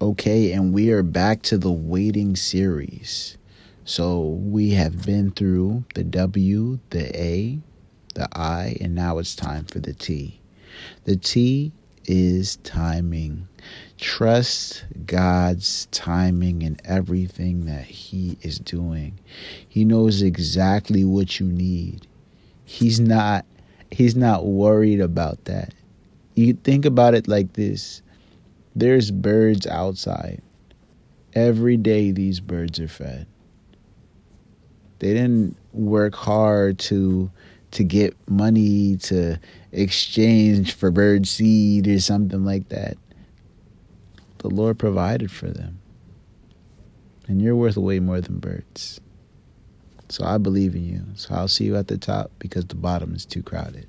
Okay, and we are back to the waiting series. So we have been through the W, the A, the I, and now it's time for the T. The T is timing. Trust God's timing in everything that He is doing. He knows exactly what you need. He's not He's not worried about that. You think about it like this. There's birds outside. Every day these birds are fed. They didn't work hard to to get money to exchange for bird seed or something like that. The Lord provided for them. And you're worth way more than birds. So I believe in you. So I'll see you at the top because the bottom is too crowded.